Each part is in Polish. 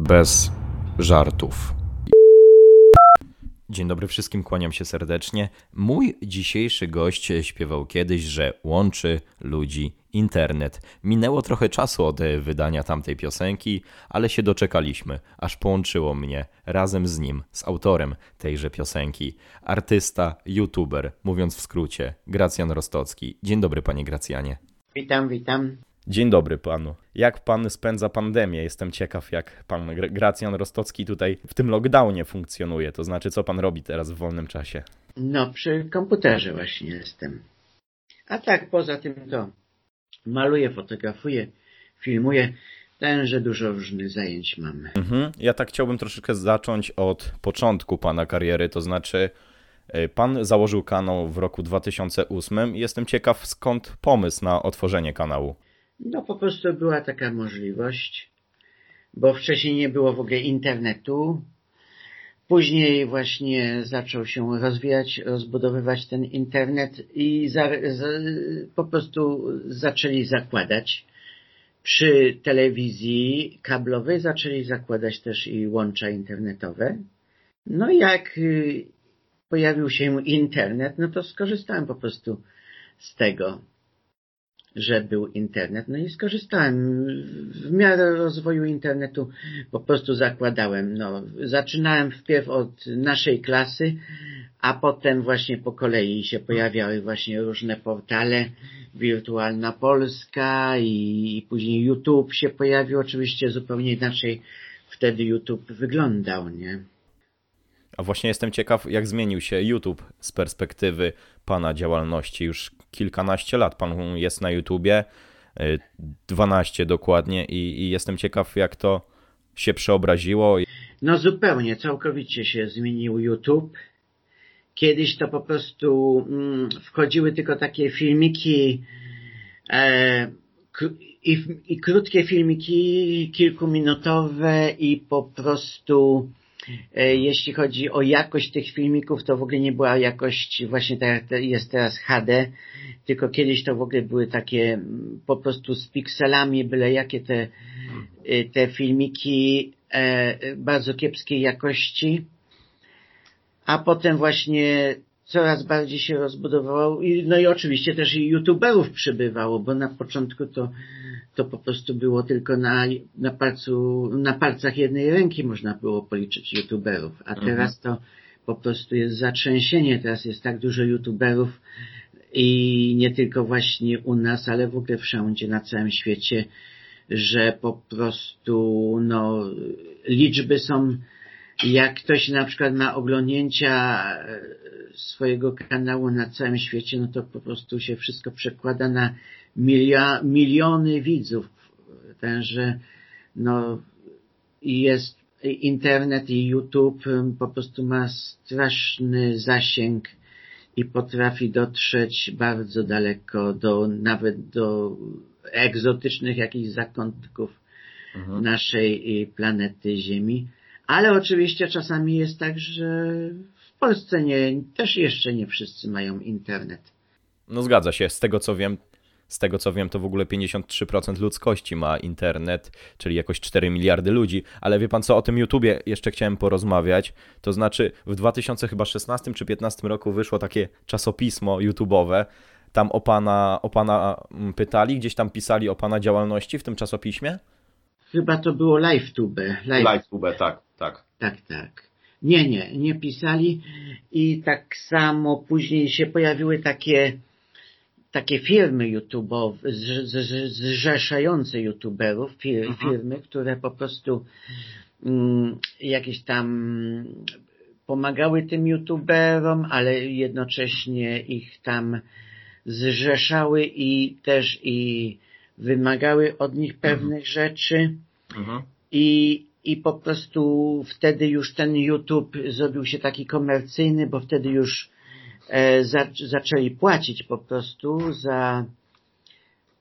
bez żartów. Dzień dobry wszystkim, kłaniam się serdecznie. Mój dzisiejszy gość śpiewał kiedyś, że łączy ludzi internet. Minęło trochę czasu od wydania tamtej piosenki, ale się doczekaliśmy, aż połączyło mnie razem z nim, z autorem tejże piosenki, artysta, youtuber, mówiąc w skrócie, Gracjan Rostocki. Dzień dobry, panie Gracjanie. Witam, witam. Dzień dobry panu. Jak pan spędza pandemię? Jestem ciekaw, jak pan Gracjan Rostocki tutaj w tym lockdownie funkcjonuje. To znaczy, co pan robi teraz w wolnym czasie? No, przy komputerze właśnie jestem. A tak, poza tym to maluję, fotografuję, filmuję. Tenże dużo różnych zajęć mam. Mhm. Ja tak chciałbym troszeczkę zacząć od początku pana kariery, to znaczy y, pan założył kanał w roku 2008. Jestem ciekaw, skąd pomysł na otworzenie kanału. No po prostu była taka możliwość, bo wcześniej nie było w ogóle internetu. Później właśnie zaczął się rozwijać, rozbudowywać ten internet i za, za, po prostu zaczęli zakładać. Przy telewizji kablowej zaczęli zakładać też i łącza internetowe. No i jak y, pojawił się internet, no to skorzystałem po prostu z tego że był internet. No i skorzystałem. W miarę rozwoju internetu po prostu zakładałem. No, zaczynałem wpierw od naszej klasy, a potem właśnie po kolei się pojawiały właśnie różne portale, Wirtualna Polska i, i później YouTube się pojawił. Oczywiście zupełnie inaczej wtedy YouTube wyglądał, nie? A właśnie jestem ciekaw, jak zmienił się YouTube z perspektywy Pana działalności. Już kilkanaście lat Pan jest na YouTubie, 12 y, dokładnie i, i jestem ciekaw, jak to się przeobraziło. No zupełnie, całkowicie się zmienił YouTube. Kiedyś to po prostu mm, wchodziły tylko takie filmiki e, i, i krótkie filmiki, kilkuminutowe i po prostu jeśli chodzi o jakość tych filmików, to w ogóle nie była jakość właśnie tak jak jest teraz HD, tylko kiedyś to w ogóle były takie mm, po prostu z pikselami, byle jakie te, e, te filmiki e, bardzo kiepskiej jakości. A potem właśnie coraz bardziej się rozbudowało. No i oczywiście też i youtuberów przybywało, bo na początku to to po prostu było tylko na, na, palcu, na palcach jednej ręki można było policzyć youtuberów, a mhm. teraz to po prostu jest zatrzęsienie, teraz jest tak dużo youtuberów i nie tylko właśnie u nas, ale w ogóle wszędzie na całym świecie, że po prostu no, liczby są jak ktoś na przykład ma oglądnięcia e, swojego kanału na całym świecie, no to po prostu się wszystko przekłada na milia, miliony widzów. Także no jest internet i YouTube po prostu ma straszny zasięg i potrafi dotrzeć bardzo daleko do nawet do egzotycznych jakichś zakątków mhm. naszej planety Ziemi. Ale oczywiście czasami jest tak, że w Polsce nie, też jeszcze nie wszyscy mają internet. No zgadza się. Z tego co wiem, z tego co wiem, to w ogóle 53% ludzkości ma internet, czyli jakoś 4 miliardy ludzi. Ale wie pan co, o tym YouTubie jeszcze chciałem porozmawiać. To znaczy w 2016 czy 2015 roku wyszło takie czasopismo YouTube'owe. Tam o pana, o pana mm, pytali, gdzieś tam pisali o pana działalności w tym czasopiśmie? Chyba to było LiveTube. Live... LiveTube, tak, tak. Tak, tak. Nie, nie, nie pisali i tak samo później się pojawiły takie takie firmy YouTube'owe, zrzeszające YouTuberów, mhm. firmy, które po prostu mm, jakieś tam pomagały tym YouTuberom, ale jednocześnie ich tam zrzeszały i też i wymagały od nich mhm. pewnych rzeczy mhm. i, i po prostu wtedy już ten YouTube zrobił się taki komercyjny, bo wtedy już E, zaczęli płacić po prostu za,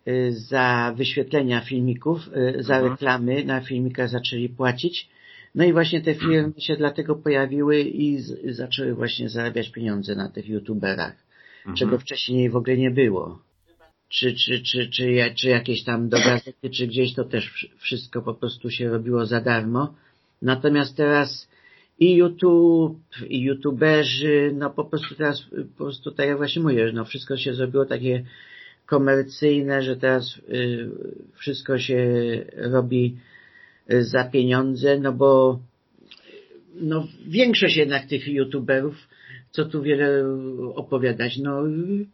e, za wyświetlenia filmików, e, za mhm. reklamy na filmikach zaczęli płacić. No i właśnie te firmy się dlatego pojawiły i z, zaczęły właśnie zarabiać pieniądze na tych youtuberach, mhm. czego wcześniej w ogóle nie było. Czy, czy, czy, czy, czy jakieś tam do gazety, czy gdzieś to też wszystko po prostu się robiło za darmo. Natomiast teraz i YouTube, i youtuberzy, no po prostu teraz, po prostu tak jak właśnie mówię, no wszystko się zrobiło takie komercyjne, że teraz y, wszystko się robi y, za pieniądze, no bo no większość jednak tych youtuberów, co tu wiele opowiadać, no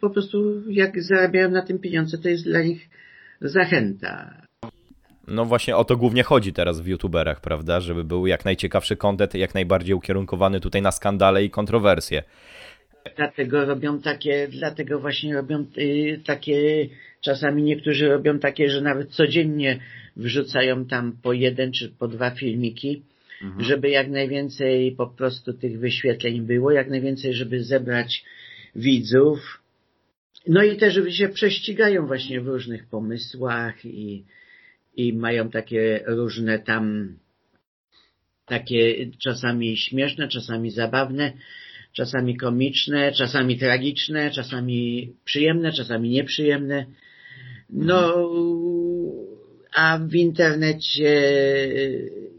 po prostu jak zarabiają na tym pieniądze, to jest dla nich zachęta. No właśnie o to głównie chodzi teraz w youtuberach, prawda? Żeby był jak najciekawszy content, jak najbardziej ukierunkowany tutaj na skandale i kontrowersje. Dlatego robią takie, dlatego właśnie robią y, takie, czasami niektórzy robią takie, że nawet codziennie wrzucają tam po jeden czy po dwa filmiki, mhm. żeby jak najwięcej po prostu tych wyświetleń było, jak najwięcej, żeby zebrać widzów. No i też, żeby się prześcigają właśnie w różnych pomysłach i, i mają takie różne tam takie czasami śmieszne, czasami zabawne, czasami komiczne, czasami tragiczne, czasami przyjemne, czasami nieprzyjemne. No, a w internecie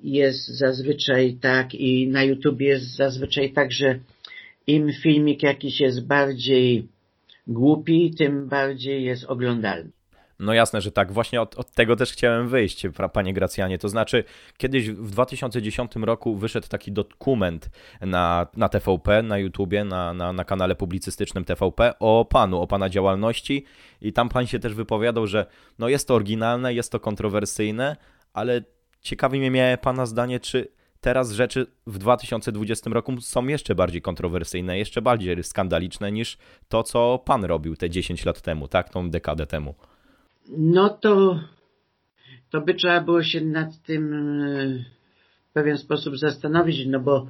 jest zazwyczaj tak i na YouTube jest zazwyczaj tak, że im filmik jakiś jest bardziej głupi, tym bardziej jest oglądalny. No jasne, że tak. Właśnie od, od, tego też chciałem wyjść, panie Gracjanie. To znaczy, kiedyś w 2010 roku wyszedł taki dokument na, na TVP, na YouTubie, na, na, na kanale publicystycznym TVP o panu, o pana działalności i tam pan się też wypowiadał, że no jest to oryginalne, jest to kontrowersyjne, ale ciekawi mnie miało pana zdanie, czy teraz rzeczy w 2020 roku są jeszcze bardziej kontrowersyjne, jeszcze bardziej skandaliczne niż to, co pan robił te 10 lat temu, tak, tą dekadę temu no to, to by trzeba było się nad tym e, w pewien sposób zastanowić, no bo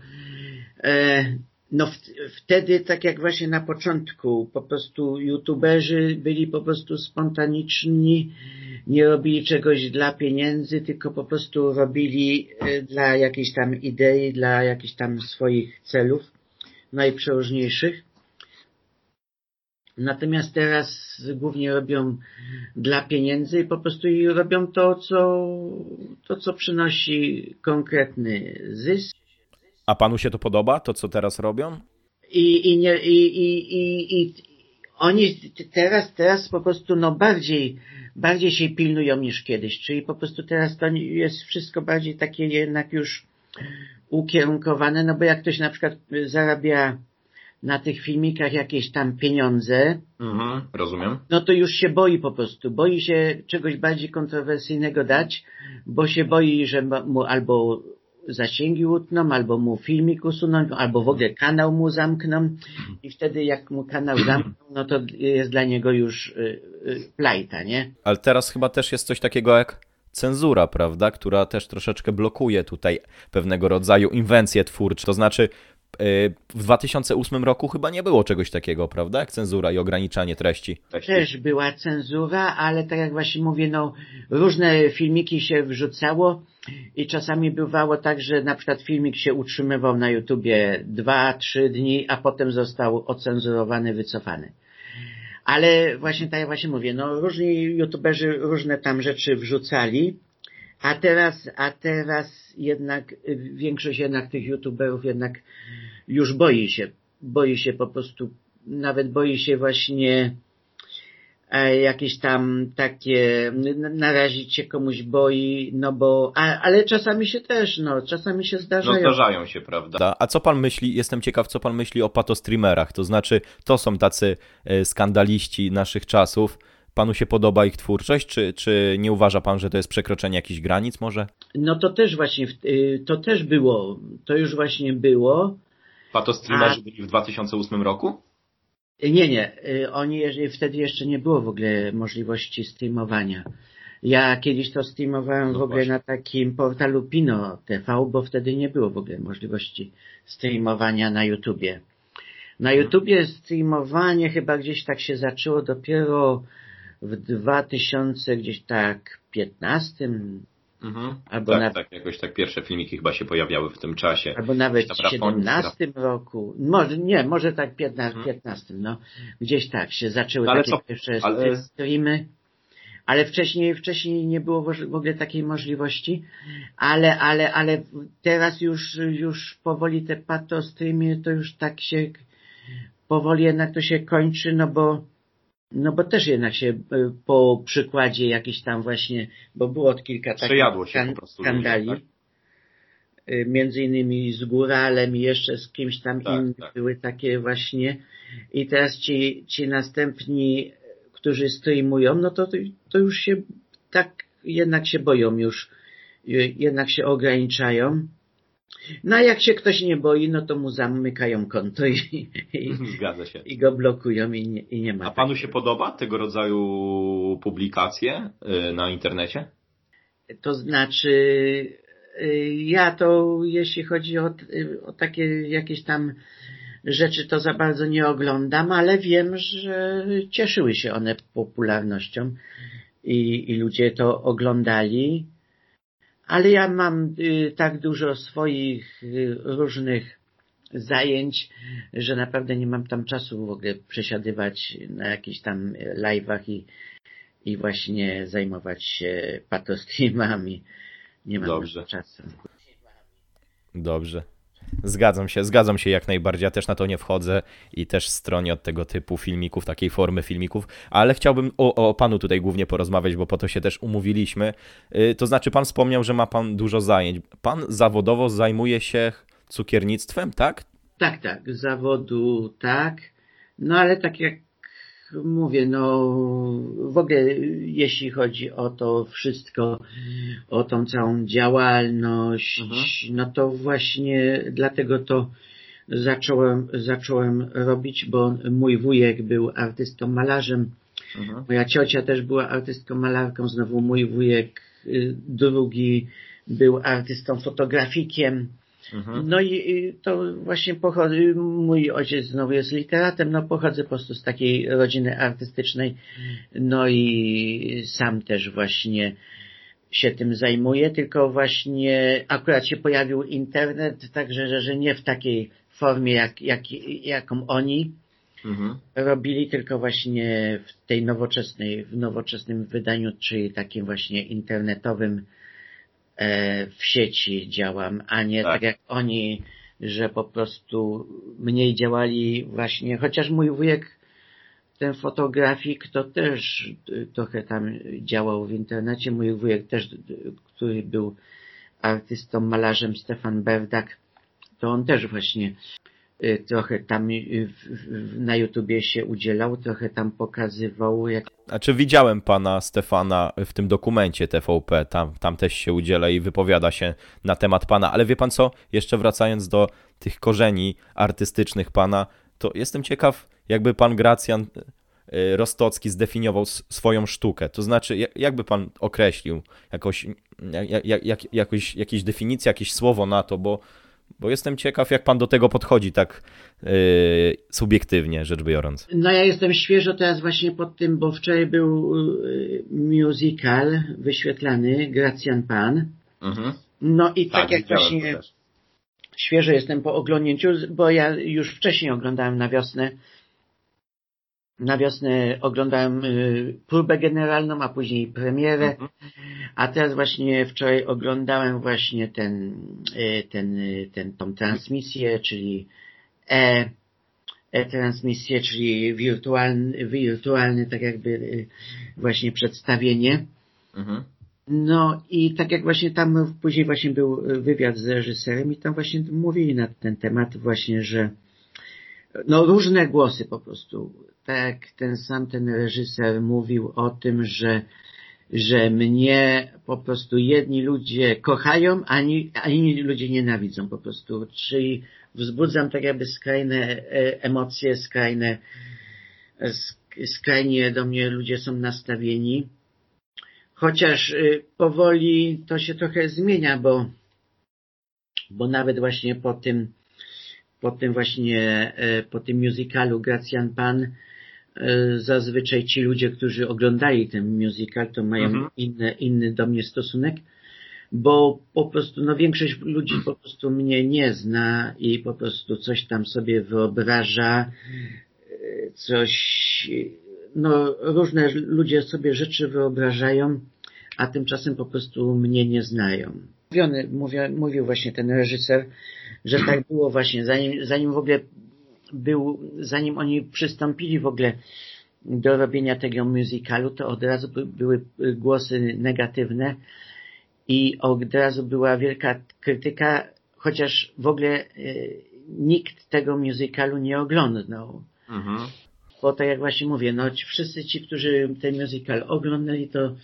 e, no wtedy, tak jak właśnie na początku, po prostu youtuberzy byli po prostu spontaniczni, nie robili czegoś dla pieniędzy, tylko po prostu robili e, dla jakiejś tam idei, dla jakichś tam swoich celów najprzeróżniejszych. Natomiast teraz głównie robią dla pieniędzy i po prostu robią to, co, to, co przynosi konkretny zysk. A panu się to podoba, to co teraz robią? I, i, nie, i, i, i, i oni teraz, teraz po prostu no bardziej, bardziej się pilnują niż kiedyś, czyli po prostu teraz to jest wszystko bardziej takie jednak już ukierunkowane, no bo jak ktoś na przykład zarabia na tych filmikach jakieś tam pieniądze, mhm, rozumiem. no to już się boi po prostu. Boi się czegoś bardziej kontrowersyjnego dać, bo się boi, że mu albo zasięgi utną, albo mu filmik usuną, albo w ogóle kanał mu zamkną i wtedy jak mu kanał zamkną, no to jest dla niego już y, y, plajta, nie? Ale teraz chyba też jest coś takiego jak cenzura, prawda, która też troszeczkę blokuje tutaj pewnego rodzaju inwencje twórcze. To znaczy w 2008 roku chyba nie było czegoś takiego, prawda? Jak cenzura i ograniczanie treści. Też była cenzura, ale tak jak właśnie mówię, no różne filmiki się wrzucało i czasami bywało tak, że na przykład filmik się utrzymywał na YouTubie dwa, trzy dni, a potem został ocenzurowany, wycofany. Ale właśnie tak jak właśnie mówię, no różni youtuberzy różne tam rzeczy wrzucali, a teraz, a teraz jednak większość jednak tych youtuberów jednak już boi się, boi się po prostu, nawet boi się właśnie e, jakieś tam takie, narazić się komuś boi, no bo, a, ale czasami się też, no, czasami się zdarzają. No zdarzają się, prawda. A co pan myśli, jestem ciekaw, co pan myśli o patostreamerach, to znaczy, to są tacy e, skandaliści naszych czasów, Panu się podoba ich twórczość, czy, czy nie uważa pan, że to jest przekroczenie jakichś granic może? No to też właśnie, y, to też było, to już właśnie było. Patostreamerzy a... byli w 2008 roku? Nie, nie, y, oni wtedy jeszcze nie było w ogóle możliwości streamowania. Ja kiedyś to streamowałem no w ogóle właśnie. na takim portalu Pino TV, bo wtedy nie było w ogóle możliwości streamowania na YouTubie. Na mhm. YouTubie streamowanie chyba gdzieś tak się zaczęło dopiero w 2000 gdzieś tak 15 mhm. albo tak, na... tak, jakoś tak pierwsze filmiki chyba się pojawiały w tym czasie. Albo nawet w 17 roku. Może, nie, może tak 15, mhm. 15 no. Gdzieś tak się zaczęły no, takie co? pierwsze ale... streamy. ale wcześniej, wcześniej nie było w ogóle takiej możliwości, ale, ale, ale teraz już, już powoli te patostreamy to już tak się, powoli jednak to się kończy, no bo, no bo też jednak się y, po przykładzie jakiś tam właśnie, bo było kilka takich skan skandali, tak? Y, między innymi z Góralem i jeszcze z kimś tam tak, innym tak. były takie właśnie i teraz ci, ci następni którzy streamują, no to, to już się tak jednak się boją już, jednak się ograniczają. No a jak się ktoś nie boi, no to mu zamykają konto i, i, Zgadza się. i go blokują i nie, i nie ma. A panu się podoba tego rodzaju publikacje y, na internecie? To znaczy, y, ja to jeśli chodzi o, o takie jakieś tam rzeczy to za bardzo nie oglądam, ale wiem, że cieszyły się one popularnością i, i ludzie to oglądali. Ale ja mam y, tak dużo swoich y, różnych zajęć, że naprawdę nie mam tam czasu w ogóle przesiadywać na jakichś tam live'ach i, i właśnie zajmować się patostreamami. Nie mam Dobrze. czasu. Dobrze. Zgadzam się, zgadzam się jak najbardziej. Ja też na to nie wchodzę i też stronię od tego typu filmików, takiej formy filmików, ale chciałbym o, o panu tutaj głównie porozmawiać, bo po to się też umówiliśmy. Yy, to znaczy, pan wspomniał, że ma pan dużo zajęć. Pan zawodowo zajmuje się cukiernictwem, tak? Tak, tak. Zawodu tak. No ale tak jak mówię, no w ogóle jeśli chodzi o to wszystko, o tą całą działalność, mhm. no to właśnie dlatego to zacząłem, zacząłem robić, bo mój wujek był artystą malarzem, mhm. moja ciocia też była artystką malarką, znowu mój wujek y, drugi był artystą fotografikiem, Mhm. No i to właśnie pochodzi, mój ojciec znowu jest literatem, no pochodzę po prostu z takiej rodziny artystycznej, no i sam też właśnie się tym zajmuję, tylko właśnie akurat się pojawił internet, także że, że nie w takiej formie, jak, jak, jaką oni mhm. robili, tylko właśnie w tej nowoczesnej, w nowoczesnym wydaniu, czyli takim właśnie internetowym, w sieci działam, a nie tak. tak jak oni, że po prostu mniej działali właśnie, chociaż mój wujek ten fotografik to też trochę tam działał w internecie. Mój wujek też, który był artystą, malarzem Stefan Berdak, to on też właśnie trochę tam y, na YouTubie się udzielał, trochę tam pokazywał. Jak... A czy widziałem pana Stefana w tym dokumencie TVP, tam, tam też się udziela i wypowiada się na temat pana, ale wie pan co, jeszcze wracając do tych korzeni artystycznych pana, to jestem ciekaw, jakby pan Gracjan y, Rostocki zdefiniował swoją sztukę, to znaczy jakby pan określił jakoś, jak, jak, jak, jakoś, jakieś definicje, jakieś słowo na to, bo bo jestem ciekaw, jak pan do tego podchodzi tak yy, subiektywnie rzecz biorąc. No ja jestem świeżo teraz właśnie pod tym, bo wczoraj był yy, musical wyświetlany, Gracjan Pan. Mhm. No i tak, tak jak właśnie świeżo jestem po oglądnięciu, bo ja już wcześniej oglądałem na wiosnę na wiosnę oglądałem y, próbę generalną, a później premierę, mhm. a teraz właśnie wczoraj oglądałem właśnie ten, y, ten, y, ten, tą transmisję, czyli e, e-transmisję, czyli wirtualny, wirtualny tak jakby właśnie przedstawienie. Mhm. No i tak jak właśnie tam później właśnie był wywiad z reżyserem i tam właśnie mówili na ten temat właśnie, że no różne głosy po prostu tak ten sam ten reżyser mówił o tym, że że mnie po prostu jedni ludzie kochają, a inni ludzie nienawidzą po prostu. Czyli wzbudzam tak jakby skrajne e, emocje, skrajne, skrajnie do mnie ludzie są nastawieni. Chociaż y, powoli to się trochę zmienia, bo, bo nawet właśnie po tym, po tym właśnie, e, po tym musicalu Gracjan Pan, E, zazwyczaj ci ludzie, którzy oglądali ten musical, to mają mhm. inny, inny do mnie stosunek, bo po prostu, no większość ludzi po prostu mnie nie zna i po prostu coś tam sobie wyobraża, e, coś, no, różne ludzie sobie rzeczy wyobrażają, a tymczasem po prostu mnie nie znają. Mówiony, mówię, mówił właśnie ten reżyser, że tak było właśnie, zanim, zanim w ogóle był, zanim oni przystąpili w ogóle do robienia tego musicalu, to od razu by, były głosy negatywne i od razu była wielka krytyka, chociaż w ogóle y, nikt tego musicalu nie oglądał. Mhm. Bo tak jak właśnie mówię, no wszyscy ci, którzy ten musical oglądali, to,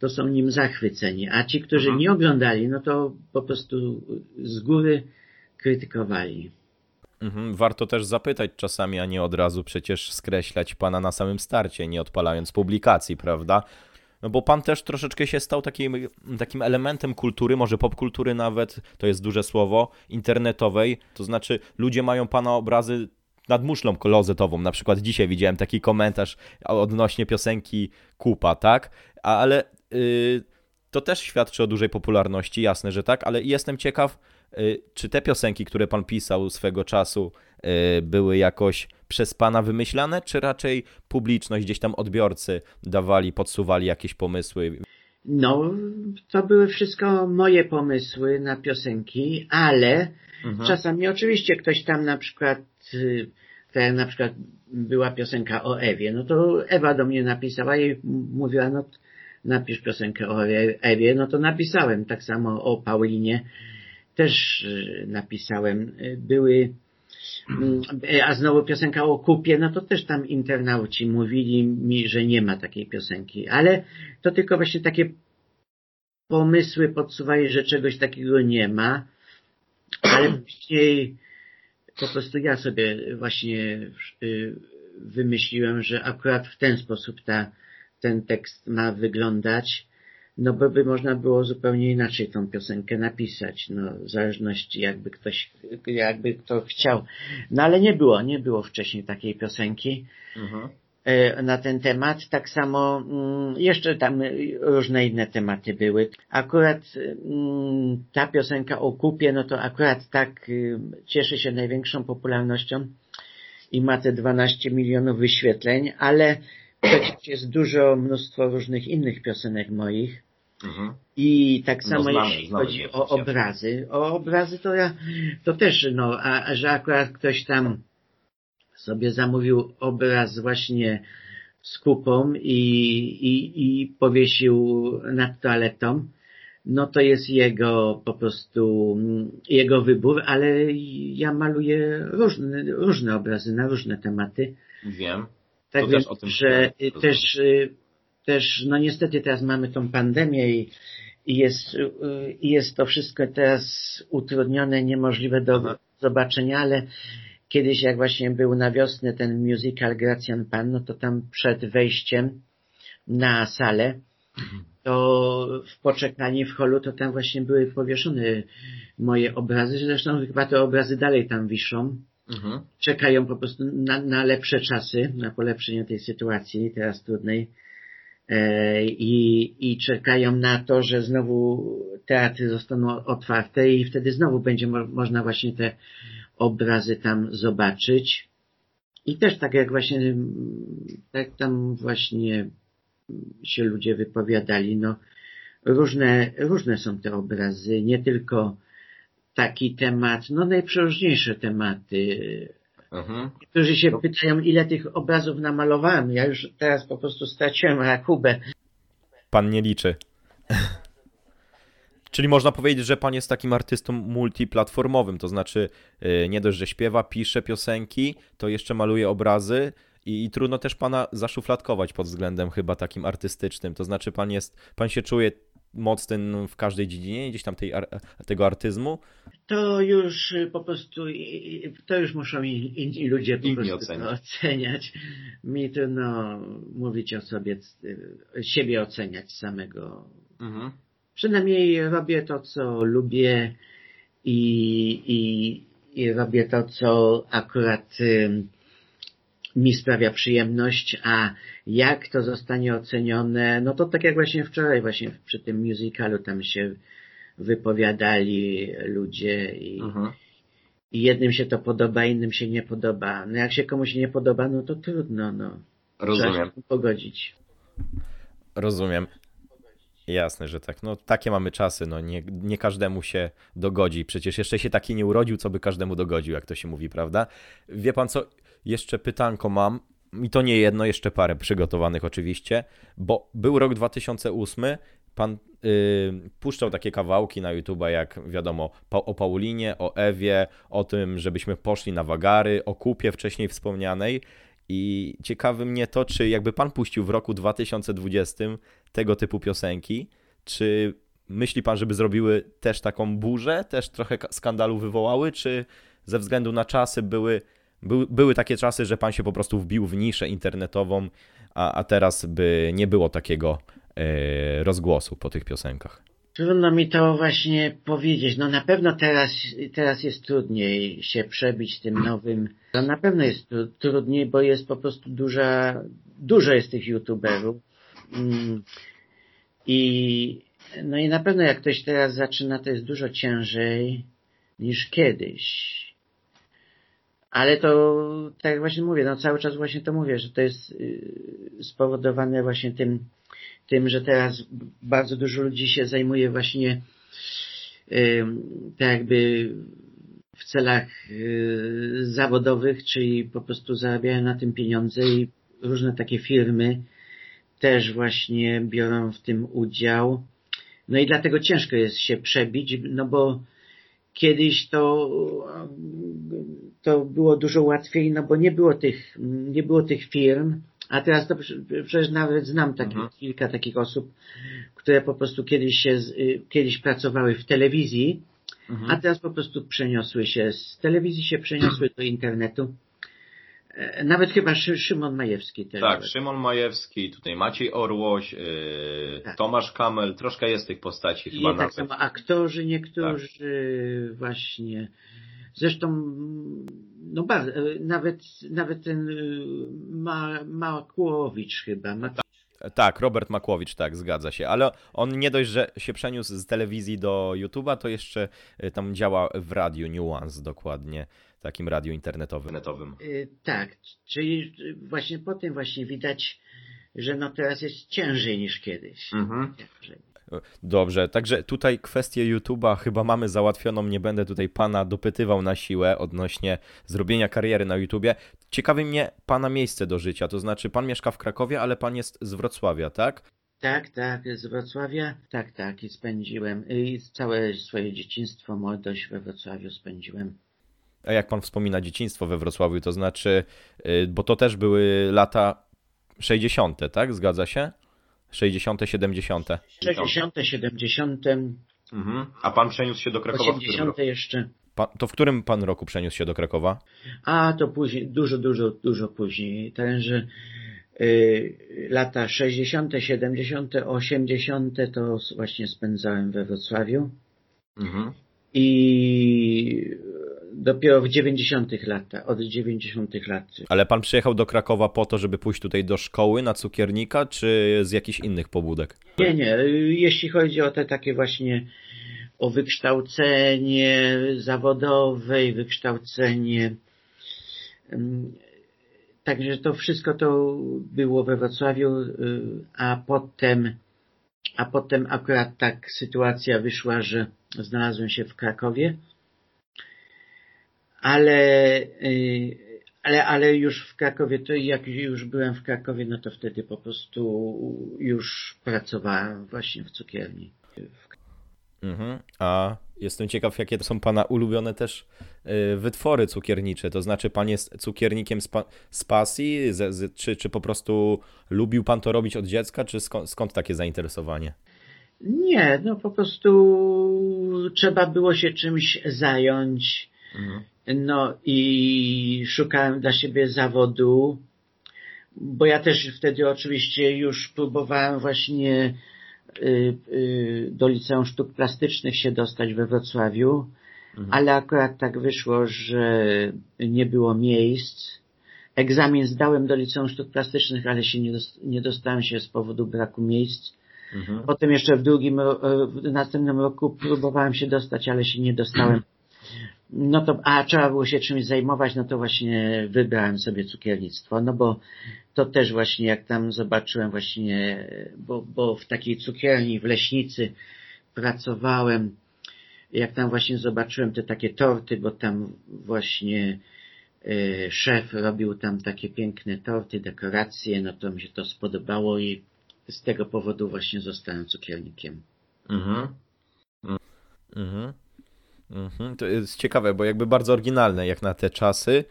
to są nim zachwyceni, a ci, którzy mhm. nie oglądali, no to po prostu z góry krytykowali. Mhm, warto też zapytać czasami, a nie od razu przecież skreślać pana na samym starcie, nie odpalając publikacji, prawda? No bo pan też troszeczkę się stał takim, takim elementem kultury, może popkultury nawet, to jest duże słowo, internetowej. To znaczy ludzie mają pana obrazy nad muszlą klozetową. Na przykład dzisiaj widziałem taki komentarz odnośnie piosenki Kupa, tak? Ale to też świadczy o dużej popularności, jasne, że tak, ale jestem ciekaw, Y, czy te piosenki, które pan pisał swego czasu, y, były jakoś przez pana wymyślane, czy raczej publiczność, gdzieś tam odbiorcy dawali, podsuwali jakieś pomysły? No, to były wszystko moje pomysły na piosenki, ale mhm. czasami oczywiście ktoś tam na przykład, y, tak na przykład była piosenka o Ewie, no to Ewa do mnie napisała i mówiła, no napisz piosenkę o Ewie, no to napisałem, tak samo o Paulinie, też e, napisałem. Były, mm, a znowu piosenka o kupie, no to też tam internauci mówili mi, że nie ma takiej piosenki, ale to tylko właśnie takie pomysły podsuwali, że czegoś takiego nie ma, ale później po prostu ja sobie właśnie wymyśliłem, że akurat w ten sposób ta, ten tekst ma wyglądać no bo by można było zupełnie inaczej tą piosenkę napisać, no w zależności jakby ktoś, jakby kto chciał. No ale nie było, nie było wcześniej takiej piosenki mhm. E, na ten temat. Tak samo mm, jeszcze tam różne inne tematy były. Akurat mm, ta piosenka o kupie, no to akurat tak y, cieszy się największą popularnością i ma te 12 milionów wyświetleń, ale przecież jest dużo, mnóstwo różnych innych piosenek moich, Mhm. I tak no, samo no, znamy, jeśli znamy chodzi o obrazy. O obrazy to ja, to też, no, a, a że akurat ktoś tam sobie zamówił obraz właśnie z kupą i, i, i powiesił nad toaletą, no to jest jego po prostu, jego wybór, ale ja maluję różne, różne obrazy na różne tematy. Wiem. Tak to więc, też o tym że też też, no niestety teraz mamy tą pandemię i, i jest, i jest to wszystko teraz utrudnione, niemożliwe do zobaczenia, ale kiedyś jak właśnie był na wiosnę ten musical Gracjan Pan, no to tam przed wejściem na salę, to w poczekaniu w holu to tam właśnie były powieszone moje obrazy, zresztą chyba te obrazy dalej tam wiszą. Mhm. Czekają po prostu na, na lepsze czasy, na polepszenie tej sytuacji teraz trudnej E, i, i czekają na to, że znowu teatry zostaną otwarte i wtedy znowu będzie mo można właśnie te obrazy tam zobaczyć. I też tak jak właśnie, tak tam właśnie się ludzie wypowiadali, no różne, różne są te obrazy, nie tylko taki temat, no najprzeróżniejsze tematy Mhm. Którzy się no. pytają, ile tych obrazów namalowałem. Ja już teraz po prostu straciłem rachubę. Pan nie liczy. Czyli można powiedzieć, że pan jest takim artystą multiplatformowym, to znaczy y, nie dość, że śpiewa, pisze piosenki, to jeszcze maluje obrazy i, i, trudno też pana zaszufladkować pod względem chyba takim artystycznym. To znaczy pan jest, pan się czuje mocny w każdej dziedzinie, gdzieś tam tej, tego artyzmu? To już po prostu, to już muszą inni ludzie po prostu oceniać. oceniać. Mi trudno mówić o sobie, siebie oceniać samego. Mhm. Przynajmniej robię to, co lubię i, i, i robię to, co akurat mi sprawia przyjemność, a jak to zostanie ocenione, no to tak jak właśnie wczoraj właśnie przy tym musicalu tam się wypowiadali ludzie i, mhm. i jednym się to podoba, innym się nie podoba. No jak się komuś nie podoba, no to trudno, no. Rozumiem. Trzeba pogodzić. Rozumiem. Jasne, że tak. No takie mamy czasy, no nie, nie każdemu się dogodzi. Przecież jeszcze się taki nie urodził, co by każdemu dogodził, jak to się mówi, prawda? Wie pan co? Jeszcze pytanko mam. I to nie jedno, jeszcze parę przygotowanych oczywiście, bo był rok 2008, pan yy, puszczał takie kawałki na YouTube, jak wiadomo, o Paulinie, o Ewie, o tym, żebyśmy poszli na wagary, o kupie wcześniej wspomnianej. I ciekawy mnie to, czy jakby pan puścił w roku 2020 tego typu piosenki, czy myśli pan, żeby zrobiły też taką burzę, też trochę skandalu wywołały, czy ze względu na czasy były, by, były takie czasy, że pan się po prostu wbił w niszę internetową, a, a teraz by nie było takiego e, rozgłosu po tych piosenkach? Trudno mi to właśnie powiedzieć. No na pewno teraz, teraz jest trudniej się przebić tym nowym. No na pewno jest trudniej, bo jest po prostu duża, dużo jest tych youtuberów. Mm. I no i na pewno jak ktoś teraz zaczyna, to jest dużo ciężej niż kiedyś. Ale to, tak jak właśnie mówię, no cały czas właśnie to mówię, że to jest y, spowodowane właśnie tym, tym, że teraz bardzo dużo ludzi się zajmuje właśnie tak jakby w celach y, zawodowych, czyli po prostu zarabiają na tym pieniądze i różne takie firmy też właśnie biorą w tym udział. No i dlatego ciężko jest się przebić, no bo kiedyś to, to było dużo łatwiej, no bo nie było tych, nie było tych firm, a teraz to przecież nawet znam takich, mhm. kilka takich osób, które po prostu kiedyś się, y, kiedyś pracowały w telewizji, mhm. a teraz po prostu przeniosły się, z telewizji się przeniosły do internetu. E, nawet chyba Szymon Majewski też. Tak, Szymon Majewski, tutaj Maciej Orłoś, yy, tak. Tomasz Kamel, troszkę jest tych postaci I chyba tak nawet. samo aktorzy niektórzy tak. właśnie. Zresztą no bardzo, e, nawet, nawet ten Ma, Makłowicz chyba. Tak, Robert Makłowicz, tak, zgadza się. Ale on nie dość, że się przeniósł z telewizji do YouTube'a, to jeszcze tam działa w radiu Nuance dokładnie takim radiu internetowym. Tak, czyli właśnie po tym właśnie widać, że no teraz jest ciężej niż kiedyś. Mhm. Dobrze, także tutaj kwestię YouTube'a chyba mamy załatwioną, nie będę tutaj pana dopytywał na siłę odnośnie zrobienia kariery na YouTubie. Ciekawi mnie pana miejsce do życia, to znaczy pan mieszka w Krakowie, ale pan jest z Wrocławia, tak? Tak, tak, z Wrocławia. Tak, tak, i spędziłem i całe swoje dzieciństwo, młodość we Wrocławiu spędziłem. A jak pan wspomina dzieciństwo we Wrocławiu, to znaczy, y, bo to też były lata 60., tak? Zgadza się? 60., 70. 60., 70. Mhm. A pan przeniósł się do Krakowa 80. jeszcze. Pan, to w którym pan roku przeniósł się do Krakowa? A, to później, dużo, dużo, dużo później. Także y, lata 60., 70., 80. to właśnie spędzałem we Wrocławiu. Mhm. I dopiero w 90 latach, od 90 lat. Ale pan przyjechał do Krakowa po to, żeby pójść tutaj do szkoły na cukiernika, czy z jakichś innych pobudek? Nie, nie. Jeśli chodzi o te takie właśnie o wykształcenie zawodowe i wykształcenie Także to wszystko to było we Wrocławiu, y, a potem, a potem akurat tak sytuacja wyszła, że znalazłem się w Krakowie ale, y, ale, ale już w Krakowie, to jak już byłem w Krakowie, no to wtedy po prostu już pracowałem właśnie w cukierni. Mhm. A jestem ciekaw, jakie to są Pana ulubione też y, wytwory cukiernicze. To znaczy, Pan jest cukiernikiem z, pa z pasji, z, z, czy, czy po prostu lubił Pan to robić od dziecka, czy skąd, skąd takie zainteresowanie? Nie, no po prostu trzeba było się czymś zająć. Mhm. No i szukałem dla siebie zawodu, bo ja też wtedy oczywiście już próbowałem właśnie y, y, do Liceum Sztuk Plastycznych się dostać we Wrocławiu, mhm. ale akurat tak wyszło, że nie było miejsc. Egzamin zdałem do Liceum Sztuk Plastycznych, ale się nie, dostałem się z powodu braku miejsc. Mhm. Potem jeszcze w drugim, w następnym roku próbowałem się dostać, ale się nie dostałem no to, a trzeba było się czymś zajmować, no to właśnie wybrałem sobie cukiernictwo, no bo to też właśnie jak tam zobaczyłem właśnie, bo, bo w takiej cukierni w Leśnicy pracowałem, jak tam właśnie zobaczyłem te takie torty, bo tam właśnie y, szef robił tam takie piękne torty, dekoracje, no to mi się to spodobało i z tego powodu właśnie zostałem cukiernikiem. Mhm. Mhm. Mhm. To jest ciekawe, bo jakby bardzo oryginalne jak na te czasy.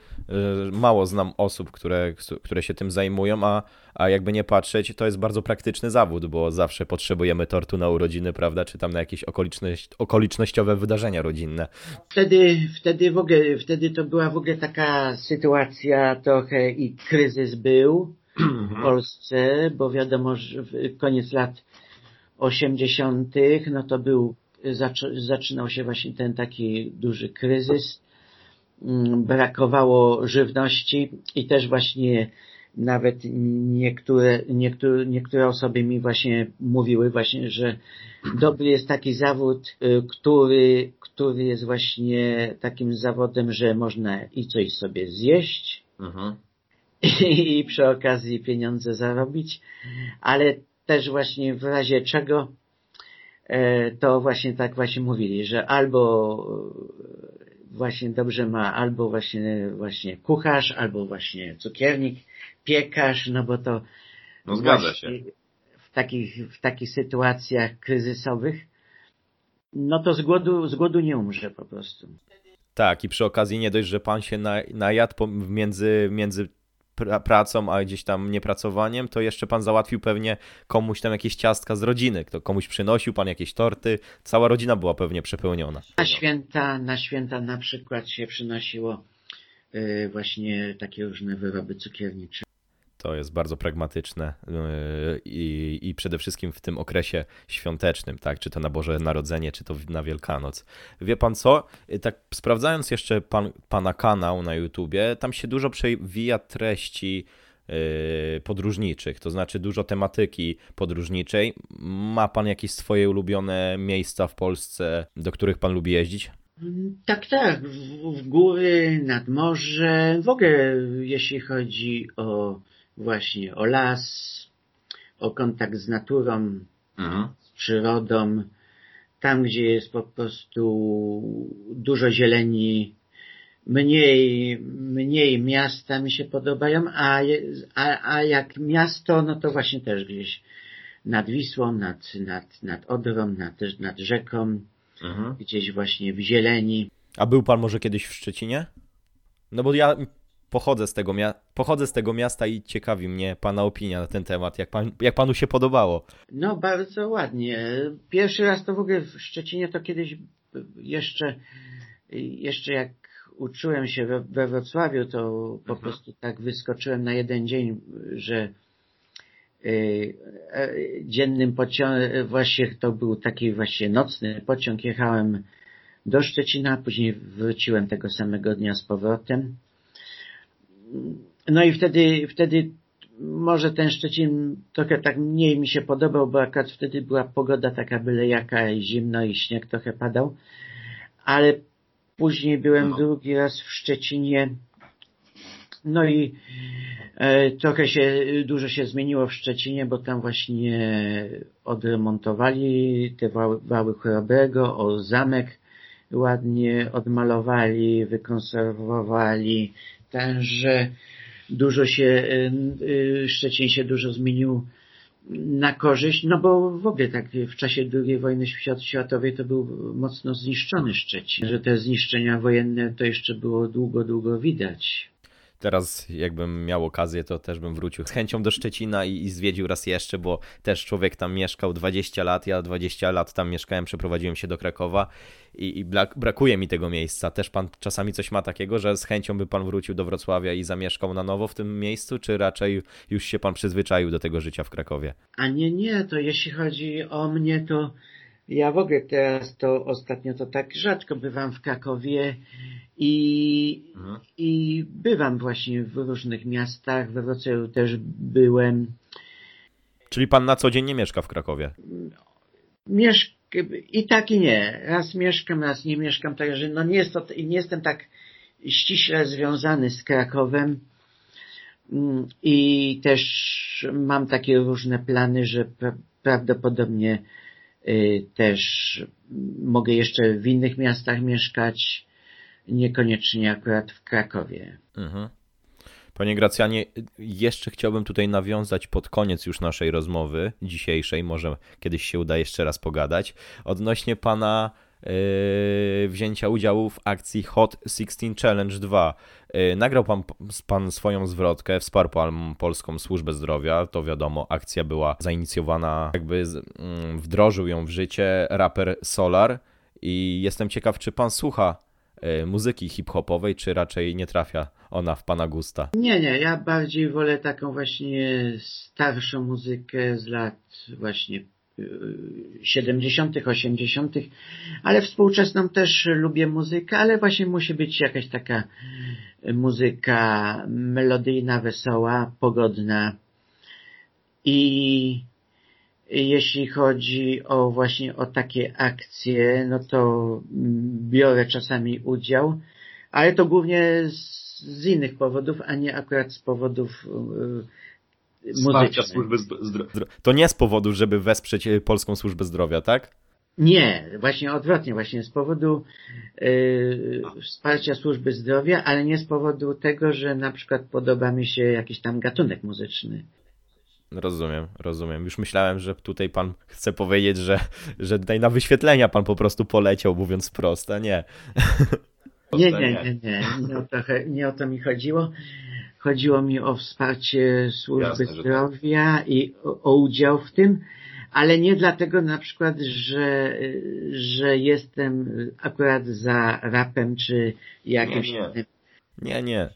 Y, mało znam osób, które, które się tym zajmują, a, a jakby nie patrzeć, to jest bardzo praktyczny zawód, bo zawsze potrzebujemy tortu na urodziny, prawda, czy tam na jakieś okoliczność, okolicznościowe wydarzenia rodzinne. Wtedy, wtedy w ogóle, wtedy to była w ogóle taka sytuacja trochę i kryzys był w Mhm. Polsce, bo wiadomo, że w koniec lat 80., no to był, zaczynał się właśnie ten taki duży kryzys. Mm, Brakowało żywności i też właśnie nawet niektóre, niektóre, niektóre osoby mi właśnie mówiły właśnie, że dobry jest taki zawód, y, który, który jest właśnie takim zawodem, że można i coś sobie zjeść, Mhm. i przy okazji pieniądze zarobić, ale też właśnie w razie czego to właśnie tak właśnie mówili, że albo e, właśnie dobrze ma, albo właśnie właśnie kucharz, albo właśnie cukiernik, piekarz, no bo to No zgadza się. w takich, w takich sytuacjach kryzysowych no to z głodu, z głodu nie umrze po prostu. Tak, i przy okazji nie dość, że pan się na, najadł między, między pra, pracą, a gdzieś tam niepracowaniem, to jeszcze pan załatwił pewnie komuś tam jakieś ciastka z rodziny, kto komuś przynosił, pan jakieś torty, cała rodzina była pewnie przepełniona. Na święta, na święta na przykład się przynosiło y, właśnie takie różne wyroby cukiernicze. To jest bardzo pragmatyczne yy, i, i przede wszystkim w tym okresie świątecznym, tak? Czy to na Boże Narodzenie, czy to na Wielkanoc. Wie pan co? Tak sprawdzając jeszcze pan, pana kanał na YouTubie, tam się dużo przewija treści yy, podróżniczych, to znaczy dużo tematyki podróżniczej. Ma pan jakieś swoje ulubione miejsca w Polsce, do których pan lubi jeździć? Tak, tak, w, w góry, nad morze, w ogóle jeśli chodzi o właśnie o las, o kontakt z naturą, z przyrodą, tam gdzie jest po prostu dużo zieleni, mniej, mniej miasta mi się podobają, a, a, a jak miasto, no to właśnie też gdzieś nad Wisłą, nad, nad, nad Odrą, nad, nad rzeką, gdzieś właśnie w zieleni. A był pan może kiedyś w Szczecinie? No bo ja pochodzę z tego, mia- pochodzę z tego miasta i ciekawi mnie pana opinia na ten temat, jak, pan, jak panu się podobało. No bardzo ładnie. Pierwszy raz to w ogóle w Szczecinie to kiedyś jeszcze, jeszcze jak uczyłem się we, we Wrocławiu, to po Mhm. prostu tak wyskoczyłem na jeden dzień, że y, e, dziennym pociągiem, właśnie to był taki właśnie nocny pociąg, jechałem do Szczecina, później wróciłem tego samego dnia z powrotem. No i wtedy, wtedy może ten Szczecin trochę tak mniej mi się podobał, bo akurat wtedy była pogoda taka byle jaka i zimno i śnieg trochę padał, ale później byłem No. drugi raz w Szczecinie, no i e, trochę się, dużo się zmieniło w Szczecinie, bo tam właśnie odremontowali te wały, wały chorobrego, o zamek ładnie odmalowali, wykonserwowali, także dużo się, y, y, Szczecin się dużo zmienił na korzyść, no bo w ogóle tak w czasie II wojny świat- światowej to był mocno zniszczony Szczecin, że te zniszczenia wojenne to jeszcze było długo, długo widać. Teraz jakbym miał okazję, to też bym wrócił z chęcią do Szczecina i, i zwiedził raz jeszcze, bo też człowiek tam mieszkał 20 lat, ja 20 lat tam mieszkałem, przeprowadziłem się do Krakowa i, i brak, brakuje mi tego miejsca. Też pan czasami coś ma takiego, że z chęcią by pan wrócił do Wrocławia i zamieszkał na nowo w tym miejscu, czy raczej już się pan przyzwyczaił do tego życia w Krakowie? A nie, nie, to jeśli chodzi o mnie, to ja w ogóle teraz to ostatnio to tak rzadko bywam w Krakowie i, i bywam właśnie w różnych miastach, we Wrocławiu też byłem. Czyli pan na co dzień nie mieszka w Krakowie? Miesz, i tak i nie. Raz mieszkam, raz nie mieszkam, także no nie, jest to, nie jestem tak ściśle związany z Krakowem mm, i też mam takie różne plany, że prawdopodobnie y, też mogę jeszcze w innych miastach mieszkać, niekoniecznie akurat w Krakowie. Mhm. Panie Gracjanie, jeszcze chciałbym tutaj nawiązać pod koniec już naszej rozmowy dzisiejszej, może kiedyś się uda jeszcze raz pogadać, odnośnie pana wzięcia udziału w akcji Hot 16 Challenge 2. Yy, nagrał pan, pan swoją zwrotkę, wsparł pan Polską Służbę Zdrowia, to wiadomo, akcja była zainicjowana, jakby yy, wdrożył ją w życie raper Solar i jestem ciekaw, czy pan słucha yy, muzyki hip-hopowej, czy raczej nie trafia ona w pana gusta? Nie, nie, ja bardziej wolę taką właśnie starszą muzykę z lat właśnie 70., 80., ale współczesną też lubię muzykę, ale właśnie musi być jakaś taka muzyka melodyjna, wesoła, pogodna. I jeśli chodzi o właśnie o takie akcje, no to biorę czasami udział, ale to głównie z z innych powodów, a nie akurat z powodów yy, muzycznych. Służby Zdrowia. To nie z powodu, żeby wesprzeć e, Polską Służbę Zdrowia, tak? Nie, właśnie odwrotnie, właśnie z powodu yy, wsparcia służby zdrowia, ale nie z powodu tego, że na przykład podoba mi się jakiś tam gatunek muzyczny. Rozumiem, rozumiem. Już myślałem, że tutaj pan chce powiedzieć, że, że tutaj na wyświetlenia pan po prostu poleciał, mówiąc wprost, a nie. Nie, nie, nie, nie. Nie o, to, nie o to mi chodziło. Chodziło mi o wsparcie służby Jasne, zdrowia tak. i o, o, udział w tym, ale nie dlatego na przykład, że, że jestem akurat za rapem czy jakimś nie, nie. Nie, nie.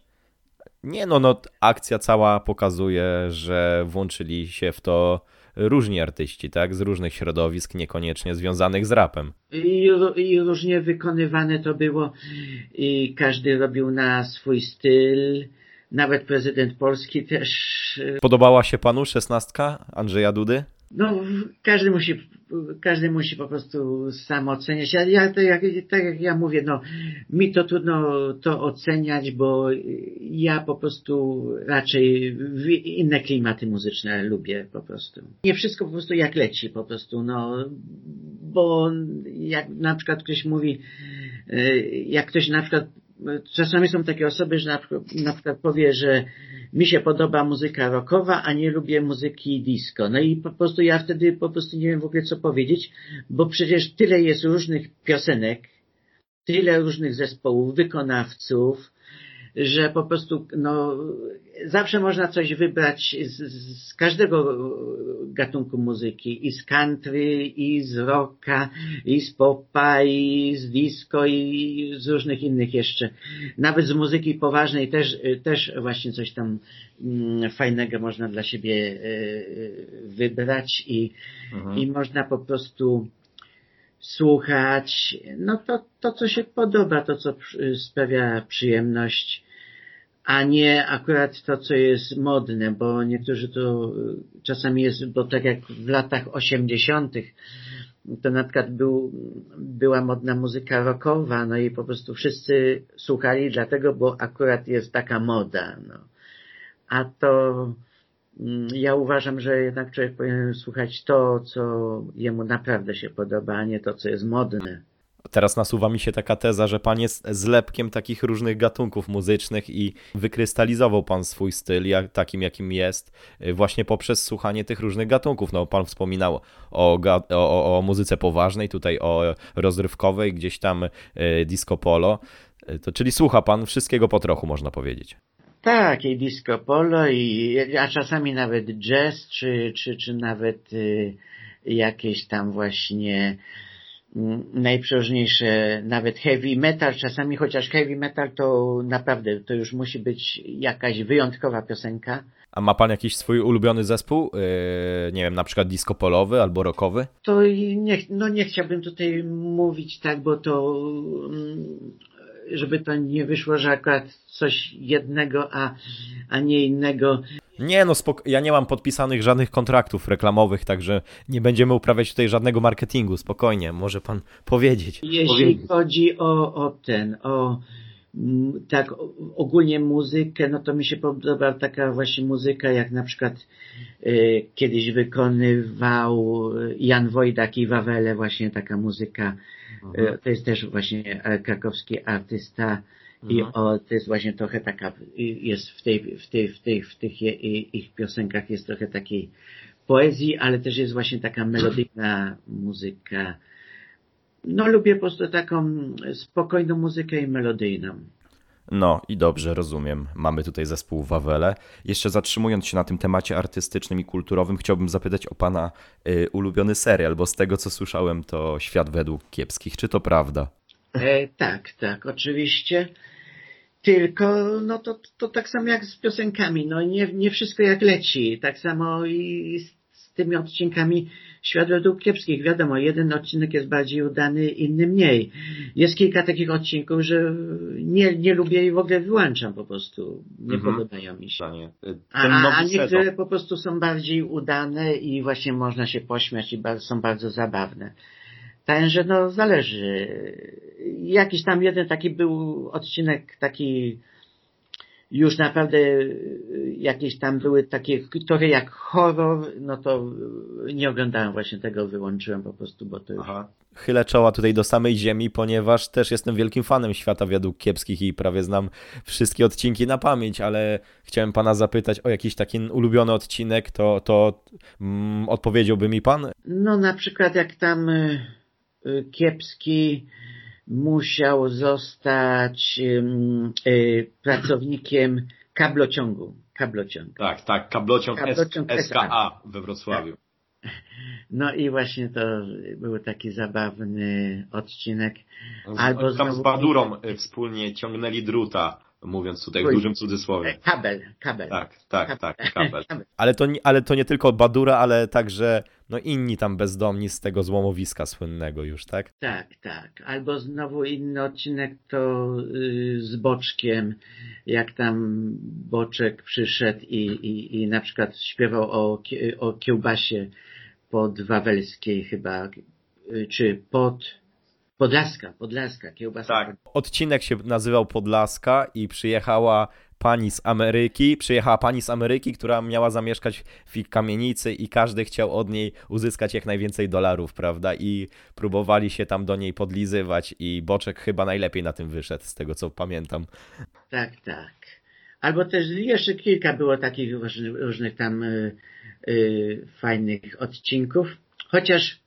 Nie, no, no, akcja cała pokazuje, że włączyli się w to różni artyści, tak? Z różnych środowisk, niekoniecznie związanych z rapem. I, I, różnie wykonywane to było i każdy robił na swój styl. Nawet prezydent Polski też. E, Podobała się panu szesnastka Andrzeja Dudy? No, każdy musi, każdy musi po prostu sam oceniać. Ja, ja tak, jak, tak jak ja mówię, no, mi to trudno to oceniać, bo ja po prostu raczej inne klimaty muzyczne lubię po prostu. Nie wszystko po prostu jak leci po prostu, no, bo jak na przykład ktoś mówi, e, jak ktoś na przykład czasami są takie osoby, że na przykład, na przykład powie, że mi się podoba muzyka rockowa, a nie lubię muzyki disco. No i po prostu ja wtedy po prostu nie wiem w ogóle co powiedzieć, bo przecież tyle jest różnych piosenek, tyle różnych zespołów, wykonawców, że po prostu no, zawsze można coś wybrać z, z, każdego gatunku muzyki, i z country, i z rocka, i z popa, i z disco, i z różnych innych jeszcze. Nawet z muzyki poważnej też, też właśnie coś tam mm, fajnego można dla siebie e, wybrać i, mhm. i można po prostu słuchać, no to, to co się podoba, to co sprawia przyjemność, a nie akurat to, co jest modne, bo niektórzy to czasami jest, bo tak jak w latach osiemdziesiątych to na przykład był, była modna muzyka rockowa, no i po prostu wszyscy słuchali dlatego, bo akurat jest taka moda, no. A to mm, ja uważam, że jednak człowiek powinien słuchać to, co jemu naprawdę się podoba, a nie to, co jest modne. Teraz nasuwa mi się taka teza, że pan jest zlepkiem takich różnych gatunków muzycznych i wykrystalizował pan swój styl jak, takim, jakim jest, y, właśnie poprzez słuchanie tych różnych gatunków. No, pan wspominał o, o, o muzyce poważnej, tutaj o rozrywkowej, gdzieś tam y, disco polo. Y, to, czyli słucha pan wszystkiego po trochu, można powiedzieć. Tak, i disco polo, i, a czasami nawet jazz, czy, czy, czy nawet y, jakieś tam właśnie najprzeróżniejsze, nawet heavy metal czasami, chociaż heavy metal to naprawdę, to już musi być jakaś wyjątkowa piosenka. A ma pan jakiś swój ulubiony zespół? Yy, nie wiem, na przykład disco polowy albo rockowy? To nie, no nie chciałbym tutaj mówić tak, bo to mm, żeby to nie wyszło, że akurat coś jednego, a, a nie innego. Nie, no spoko- ja nie mam podpisanych żadnych kontraktów reklamowych, także nie będziemy uprawiać tutaj żadnego marketingu, spokojnie, może pan powiedzieć. Jeśli powiedzieć. chodzi o, o ten, o mm, tak ogólnie muzykę, no to mi się podoba taka właśnie muzyka, jak na przykład y, kiedyś wykonywał Jan Wojdak i Wawele, właśnie taka muzyka. Y, to jest też właśnie e, krakowski artysta i Mhm. o, to jest właśnie trochę taka, jest w tej, w tej, w tej, w tych je, ich piosenkach jest trochę takiej poezji, ale też jest właśnie taka melodyjna muzyka. No lubię po prostu taką spokojną muzykę i melodyjną. No i dobrze, rozumiem. Mamy tutaj zespół Wawele. Jeszcze zatrzymując się na tym temacie artystycznym i kulturowym, chciałbym zapytać o pana y, ulubiony serial, bo z tego co słyszałem to Świat według kiepskich. Czy to prawda? E, tak, tak, oczywiście. Tylko, no to, to tak samo jak z piosenkami, no nie, nie wszystko jak leci. Tak samo i z, z tymi odcinkami Świat według kiepskich. Wiadomo, jeden odcinek jest bardziej udany, inny mniej. Jest kilka takich odcinków, że nie, nie lubię i w ogóle wyłączam po prostu. Nie Mhm. podobają mi się. Ten A, a niektóre po prostu są bardziej udane i właśnie można się pośmiać i ba- są bardzo zabawne. Także no zależy. Jakiś tam jeden taki był odcinek taki już naprawdę y, jakieś tam były takie, które jak horror, no to nie oglądałem właśnie tego, wyłączyłem po prostu, bo to już... Aha. Chylę czoła tutaj do samej ziemi, ponieważ też jestem wielkim fanem świata według kiepskich i prawie znam wszystkie odcinki na pamięć, ale chciałem pana zapytać o jakiś taki ulubiony odcinek, to, to mm, odpowiedziałby mi pan? No na przykład jak tam y, y, Kiepski musiał zostać y, pracownikiem kablociągu. Kablociąg. Tak, tak, kablociąg, Kablociąg S-. SKA we Wrocławiu. No i właśnie to był taki zabawny odcinek. Z- Albo tam z znowu- Badurą y, wspólnie ciągnęli druta, mówiąc tutaj w dużym E, cudzysłowie. Kabel, kabel. Tak, tak, tak, kabel. Ale to, nie- ale to nie tylko Badura, ale także no inni tam bezdomni z tego złomowiska słynnego już, tak? Tak, tak. Albo znowu inny odcinek to y, z Boczkiem, jak tam Boczek przyszedł i, i, i na przykład śpiewał o, o kiełbasie pod Wawelskiej chyba, y, czy pod Podlaska, Podlaska, kiełbasa. Tak. Odcinek się nazywał Podlaska i przyjechała pani z Ameryki, przyjechała pani z Ameryki, która miała zamieszkać w ich kamienicy i każdy chciał od niej uzyskać jak najwięcej dolarów, prawda? I próbowali się tam do niej podlizywać i Boczek chyba najlepiej na tym wyszedł, z tego co pamiętam. Tak, tak. Albo też jeszcze kilka było takich różnych, różnych tam y, y, fajnych odcinków. Chociaż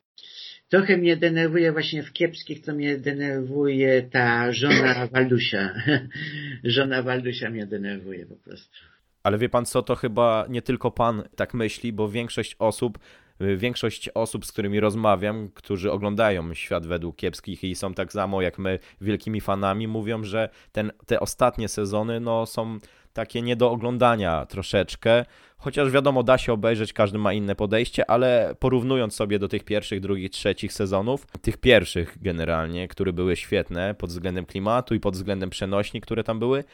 trochę mnie denerwuje właśnie w kiepskich, co mnie denerwuje ta żona Waldusia. żona Waldusia mnie denerwuje po prostu. Ale wie pan co, to chyba nie tylko pan tak myśli, bo większość osób, y, większość osób, z którymi rozmawiam, którzy oglądają świat według kiepskich i są tak samo jak my wielkimi fanami, mówią, że ten, te ostatnie sezony no, są takie nie do oglądania troszeczkę. Chociaż wiadomo, da się obejrzeć, każdy ma inne podejście, ale porównując sobie do tych pierwszych, drugich, trzecich sezonów, tych pierwszych generalnie, które były świetne pod względem klimatu i pod względem przenośni, które tam były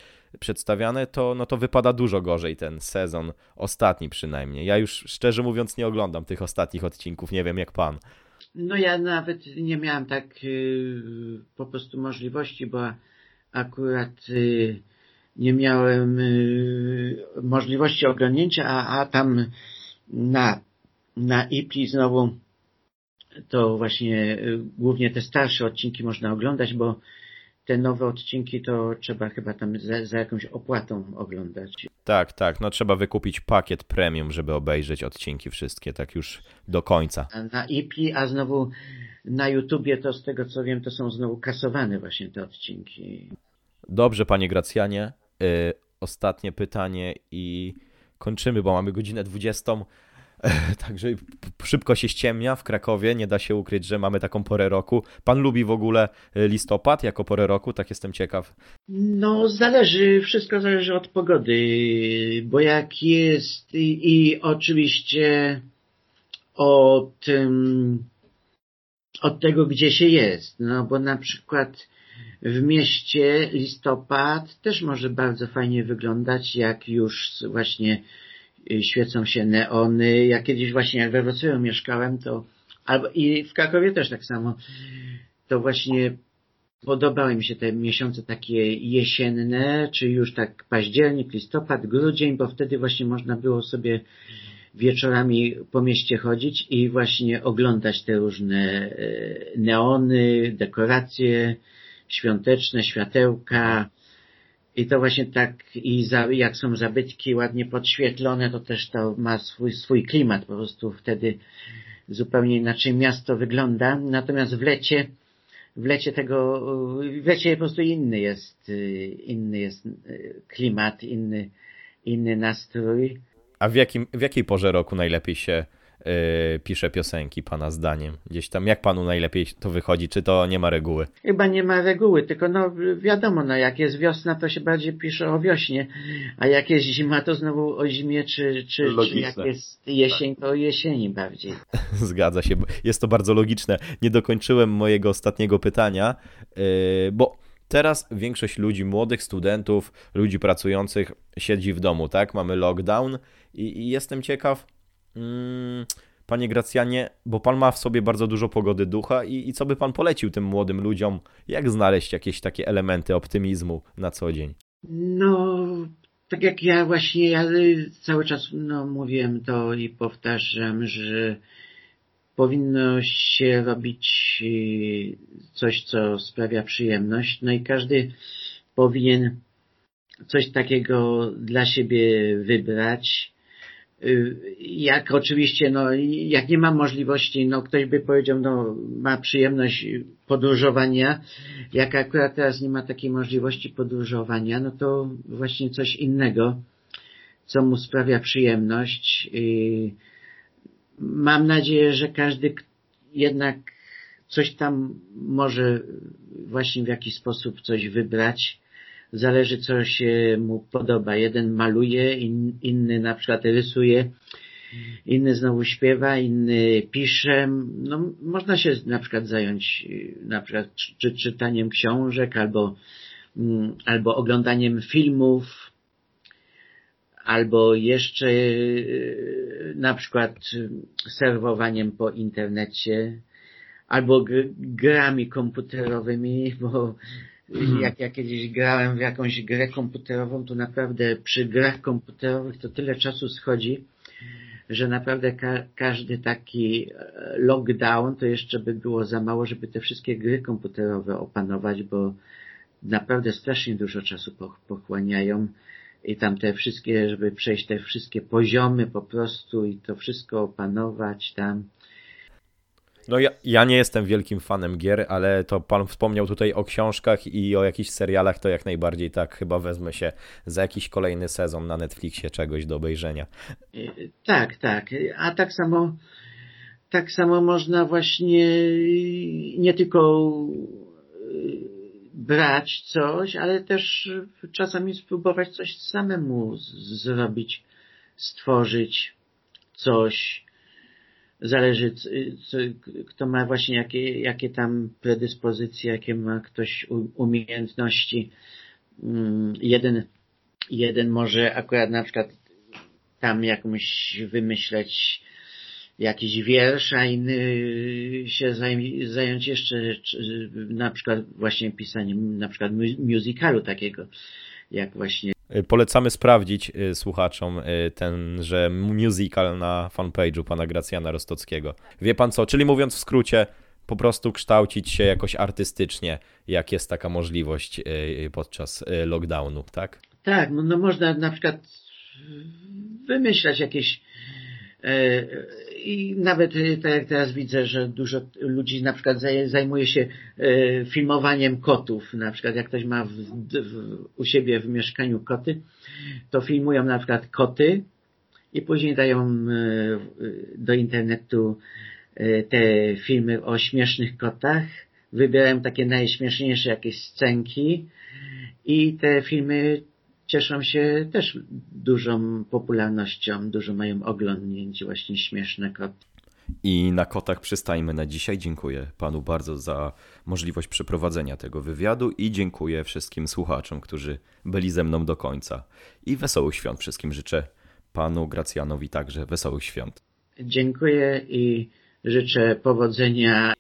przedstawiane, to, no to wypada dużo gorzej ten sezon, ostatni przynajmniej. Ja już szczerze mówiąc nie oglądam tych ostatnich odcinków, nie wiem jak pan. No ja nawet nie miałem tak y, po prostu możliwości, bo akurat y, nie miałem y, możliwości oglądnięcia, a, a tam na, na IPLI znowu to właśnie y, głównie te starsze odcinki można oglądać, bo te nowe odcinki to trzeba chyba tam za, za jakąś opłatą oglądać. Tak, tak, no trzeba wykupić pakiet premium, żeby obejrzeć odcinki wszystkie, tak już do końca. A na IPLI, a znowu na YouTubie to z tego co wiem, to są znowu kasowane właśnie te odcinki. Dobrze, panie Gracjanie. Y, ostatnie pytanie i kończymy, bo mamy godzinę 20. Także szybko się ściemnia w Krakowie, nie da się ukryć, że mamy taką porę roku. Pan lubi w ogóle y, listopad jako porę roku? Tak jestem ciekaw. No, zależy, wszystko zależy od pogody, bo jak jest i, i oczywiście od, od tego, gdzie się jest. No, bo na przykład w mieście listopad też może bardzo fajnie wyglądać, jak już właśnie y, świecą się neony. Ja kiedyś właśnie jak we Wrocławiu mieszkałem, to albo i w Krakowie też tak samo, to właśnie podobały mi się te miesiące takie jesienne, czy już tak październik, listopad, grudzień, bo wtedy właśnie można było sobie wieczorami po mieście chodzić i właśnie oglądać te różne e, neony, dekoracje świąteczne, światełka. I to właśnie tak, i za, jak są zabytki ładnie podświetlone, to też to ma swój, swój klimat. Po prostu wtedy zupełnie inaczej miasto wygląda. Natomiast w lecie, w lecie tego, w lecie po prostu inny jest, inny jest klimat, inny, inny nastrój. A w, jakim, w jakiej porze roku najlepiej się pisze piosenki, pana zdaniem? Gdzieś tam, jak panu najlepiej to wychodzi? Czy to nie ma reguły? Chyba nie ma reguły, tylko no wiadomo, no jak jest wiosna, to się bardziej pisze o wiośnie, a jak jest zima, to znowu o zimie, czy, czy, czy jak jest jesień, to o jesieni bardziej. Zgadza się, jest to bardzo logiczne. Nie dokończyłem mojego ostatniego pytania, yy, bo Teraz większość ludzi, młodych studentów, ludzi pracujących siedzi w domu, tak? Mamy lockdown i, i jestem ciekaw, panie Gracjanie, bo pan ma w sobie bardzo dużo pogody ducha i, i co by pan polecił tym młodym ludziom? Jak znaleźć jakieś takie elementy optymizmu na co dzień? No, tak jak ja właśnie, ja cały czas no, mówiłem to i powtarzam, że powinno się robić y, coś, co sprawia przyjemność. No i każdy powinien coś takiego dla siebie wybrać. Y, jak oczywiście, no, jak nie ma możliwości, no, ktoś by powiedział, no, ma przyjemność podróżowania. Jak akurat teraz nie ma takiej możliwości podróżowania, no to właśnie coś innego, co mu sprawia przyjemność. Yy, mam nadzieję, że każdy jednak coś tam może właśnie w jakiś sposób coś wybrać. Zależy, co się mu podoba. Jeden maluje, in, inny na przykład rysuje, inny znowu śpiewa, inny pisze. No, można się na przykład zająć na przykład czy, czytaniem książek albo, mm, albo oglądaniem filmów, albo jeszcze e, na przykład serwowaniem po internecie, albo grami komputerowymi, bo mhm. jak ja kiedyś grałem w jakąś grę komputerową, to naprawdę przy grach komputerowych to tyle czasu schodzi, że naprawdę ka każdy taki e, lockdown to jeszcze by było za mało, żeby te wszystkie gry komputerowe opanować, bo naprawdę strasznie dużo czasu pochłaniają i tam te wszystkie, żeby przejść te wszystkie poziomy po prostu i to wszystko opanować tam. No ja, ja nie jestem wielkim fanem gier, ale to pan wspomniał tutaj o książkach i o jakichś serialach, to jak najbardziej tak chyba wezmę się za jakiś kolejny sezon na Netflixie czegoś do obejrzenia. Y, tak, tak. A tak samo tak samo można właśnie nie tylko y, brać coś, ale też czasami spróbować coś samemu zrobić, stworzyć coś. Zależy, co, kto ma właśnie jakie, jakie tam predyspozycje, jakie ma ktoś umiejętności. Mm, jeden, jeden może akurat na przykład tam jakąś wymyśleć jakiś wiersz, a inny się zająć jeszcze na przykład właśnie pisaniem na przykład musicalu takiego, jak właśnie Polecamy sprawdzić y, słuchaczom y, tenże musical na fanpage'u pana Gracjana Rostockiego. Wie pan co, czyli mówiąc w skrócie, po prostu kształcić się jakoś artystycznie, jak jest taka możliwość y, podczas lockdownu, tak? Tak, no, no można na przykład wymyślać jakieś I nawet e, tak jak teraz widzę, że dużo ludzi na przykład zajmuje się e, filmowaniem kotów. Na przykład jak ktoś ma w, w, u siebie w mieszkaniu koty, to filmują na przykład koty i później dają do internetu te filmy o śmiesznych kotach. Wybierają takie najśmieszniejsze jakieś scenki i te filmy cieszą się też dużą popularnością, dużo mają oglądnięć właśnie śmieszne koty. I na kotach przystajmy na dzisiaj. Dziękuję panu bardzo za możliwość przeprowadzenia tego wywiadu i dziękuję wszystkim słuchaczom, którzy byli ze mną do końca. I wesołych świąt wszystkim życzę. Panu Gracjanowi także wesołych świąt. Dziękuję i życzę powodzenia